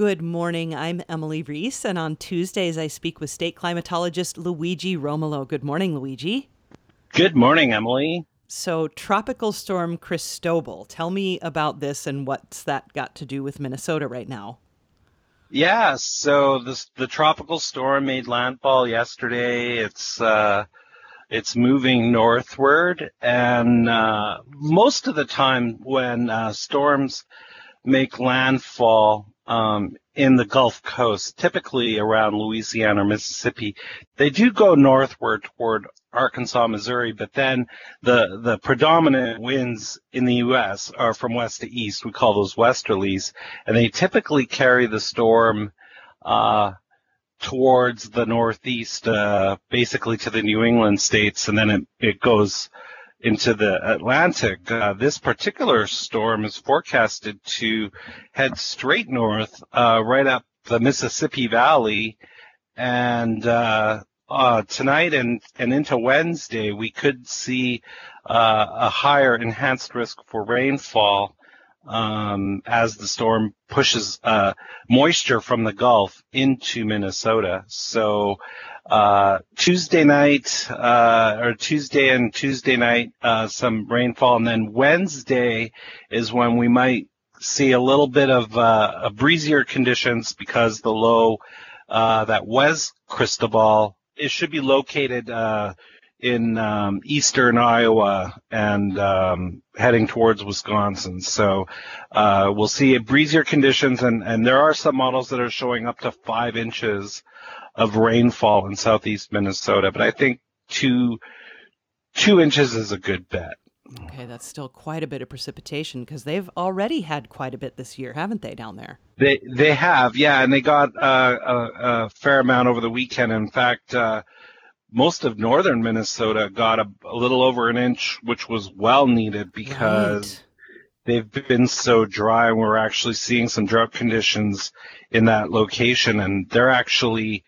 Good morning. I'm Emily Reese, and on Tuesdays I speak with state climatologist Luigi Romolo. Good morning, Luigi. Good morning, Emily. So, Tropical Storm Cristobal. Tell me about this and what's that got to do with Minnesota right now? Yeah, so the the tropical storm made landfall yesterday. It's uh, it's moving northward, and uh, most of the time when uh, storms make landfall, um, in the Gulf Coast, typically around Louisiana or Mississippi, they do go northward toward Arkansas, Missouri, but then the the predominant winds in the U.S. are from west to east. We call those westerlies, and they typically carry the storm uh, towards the northeast, uh, basically to the New England states, and then it, it goes into the Atlantic. Uh, this particular storm is forecasted to head straight north, uh, right up the Mississippi Valley, and uh, uh tonight and and into Wednesday, we could see uh, a higher enhanced risk for rainfall um, as the storm pushes uh, moisture from the Gulf into Minnesota. So uh, Tuesday night uh, or Tuesday and Tuesday night uh, some rainfall, and then Wednesday is when we might see a little bit of uh, breezier conditions because the low uh, that was Cristobal it should be located in um, eastern Iowa and um, heading towards Wisconsin. So uh, we'll see a breezier conditions, and, and there are some models that are showing up to five inches of rainfall in southeast Minnesota. But I think two two inches is a good bet. Okay, that's still quite a bit of precipitation because they've already had quite a bit this year, haven't they, down there? They they have, yeah, and they got uh, a, a, fair amount over the weekend. In fact. Uh, most of northern Minnesota got a, a, little over an inch, which was well needed because right. they've been so dry. and We're actually seeing some drought conditions in that location, and they're actually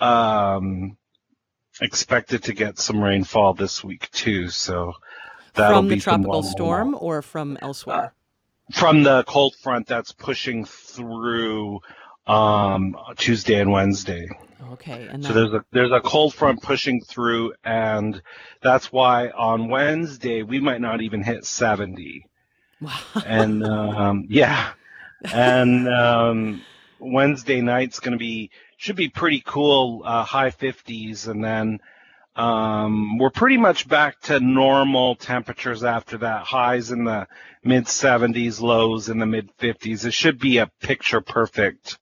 um, expected to get some rainfall this week too. So that'll from the tropical storm or from elsewhere. Uh, from the cold front that's pushing through um, Tuesday and Wednesday. Okay. And so there's a there's a cold front pushing through, and that's why on Wednesday we might not even hit 70. Wow. And um, yeah, and um, Wednesday night's going to be should be pretty cool, uh, high 50s, and then um, we're pretty much back to normal temperatures after that. Highs in the mid 70s, lows in the mid 50s. It should be a picture perfect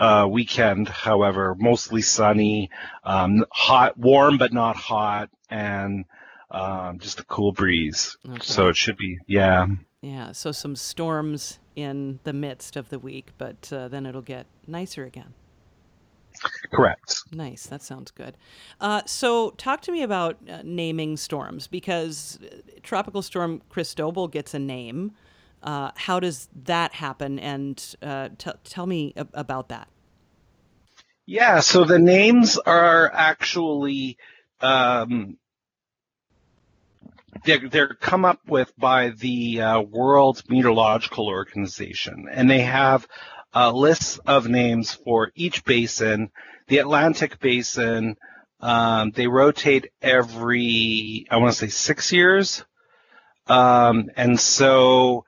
uh, weekend, however, mostly sunny, um, hot, warm but not hot, and um, just a cool breeze. Okay. So it should be, yeah. Yeah, so some storms in the midst of the week, but uh, then it'll get nicer again. Correct. Nice. That sounds good. Uh, so, talk to me about uh, naming storms because uh, Tropical Storm Cristobal gets a name. Uh, how does that happen? And uh, t- tell me ab- about that. Yeah, so the names are actually um, they're, they're come up with by the uh, World Meteorological Organization, and they have a list of names for each basin. The Atlantic Basin, um, they rotate every I want to say six years. Um, and so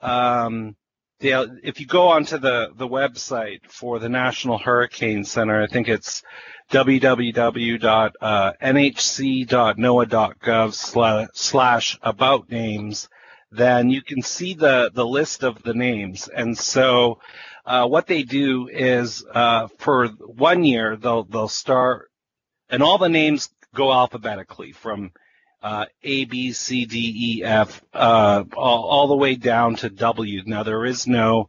um, if you go onto the, the website for the National Hurricane Center, I think it's www.nhc.noaa.gov slash about names, then you can see the, the list of the names. And so uh, what they do is uh, for one year, they'll, they'll start, and all the names go alphabetically from uh, A, B, C, D, E, F, uh, all, all, the way down to W. Now there is no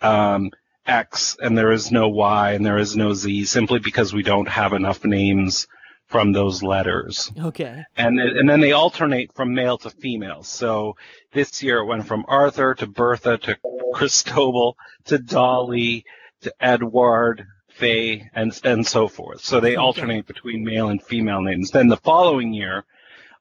um, X and there is no Y and there is no Z simply because we don't have enough names from those letters. Okay. And and then they alternate from male to female. So this year it went from Arthur to Bertha to Cristobal to Dolly to Edouard, Fay, and and so forth. So they okay. alternate between male and female names. Then the following year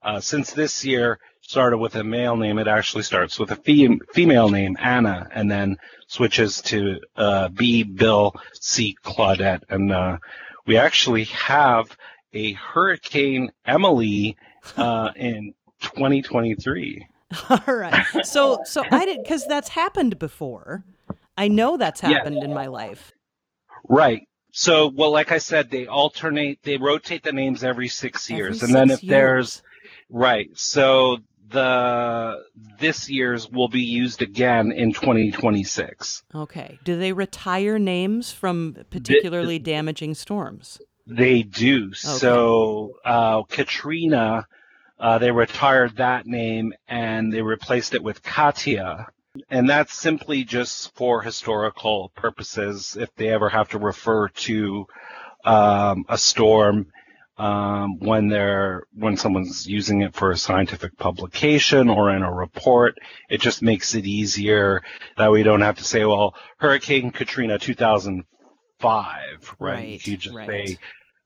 uh, since this year started with a male name, it actually starts with a fem- female name, Ana, and then switches to uh, B. Bill C. Claudette. And uh, we actually have a Hurricane Emily uh, in 2023. All right. So so I did because that's happened before. I know that's happened yeah. in my life. Right. So, well, like I said, they alternate, they rotate the names every six years, every and then if years. there's right. So the this year's will be used again in 2026. Okay. Do they retire names from particularly the, damaging storms? They do. Okay. So uh, Katrina, uh, they retired that name and they replaced it with Katia. And that's simply just for historical purposes. If they ever have to refer to um, a storm um, when they're when someone's using it for a scientific publication or in a report. It just makes it easier that we don't have to say, well, Hurricane Katrina 2005, right? right you just right. say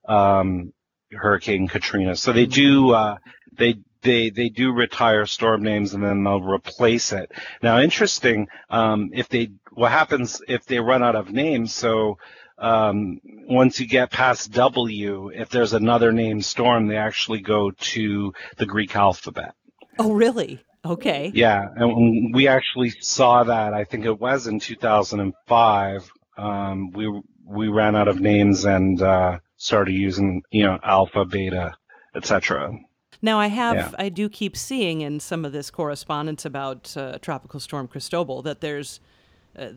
um, Hurricane Katrina. So they do uh, they they they do retire storm names and then they'll replace it. Now, interesting. Um, if they what happens if they run out of names? So um, once you get past W, if there's another name storm, they actually go to the Greek alphabet. Oh, really? Okay. Yeah, and we actually saw that. I think it was in 2005. Um, we we ran out of names and uh, started using you know alpha, beta, etc. Now I have yeah. I do keep seeing in some of this correspondence about uh, tropical storm Cristobal that there's uh,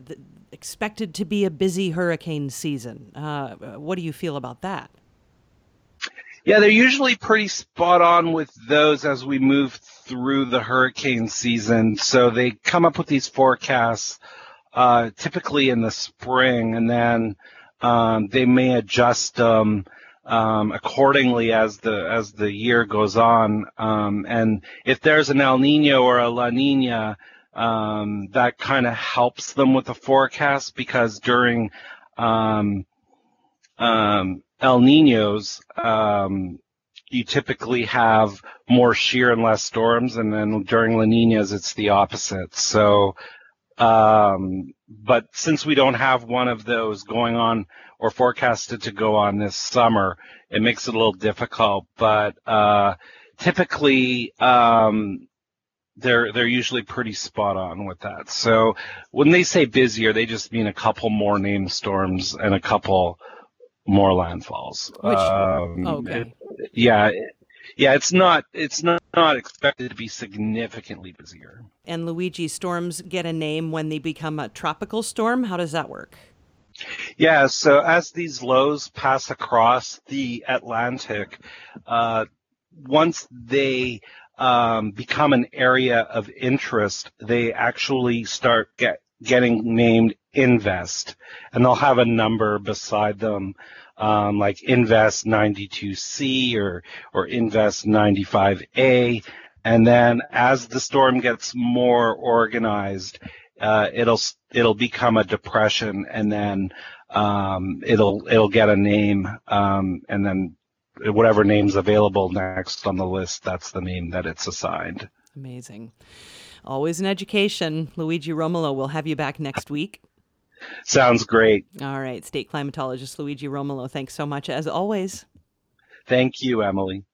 expected to be a busy hurricane season. Uh, what do you feel about that? Yeah, they're usually pretty spot on with those as we move through the hurricane season. So they come up with these forecasts uh, typically in the spring, and then um, they may adjust them um, accordingly as the as the year goes on. Um, and if there's an El Nino or a La Nina, um, that kind of helps them with the forecast because during um, um, El Ninos, um, you typically have more shear and less storms, and then during La Ninas, it's the opposite. So, um, but since we don't have one of those going on or forecasted to go on this summer, it makes it a little difficult. But uh, typically, um, they're they're usually pretty spot on with that. So when they say busier, they just mean a couple more name storms and a couple more landfalls. Which, um, okay. It, yeah, yeah, it's not it's not, not expected to be significantly busier. And Luigi storms get a name when they become a tropical storm. How does that work? Yeah, so as these lows pass across the Atlantic, uh, once they um, become an area of interest, they actually start get, getting named Invest, and they'll have a number beside them, um, like Invest 92C or or Invest 95A, and then as the storm gets more organized, uh, it'll it'll become a depression, and then um, it'll it'll get a name, um, and then whatever name's available next on the list, that's the name that it's assigned. Amazing. Always an education. Luigi Romolo, we'll have you back next week. Sounds great. All right. State climatologist Luigi Romolo, thanks so much as always. Thank you, Emily.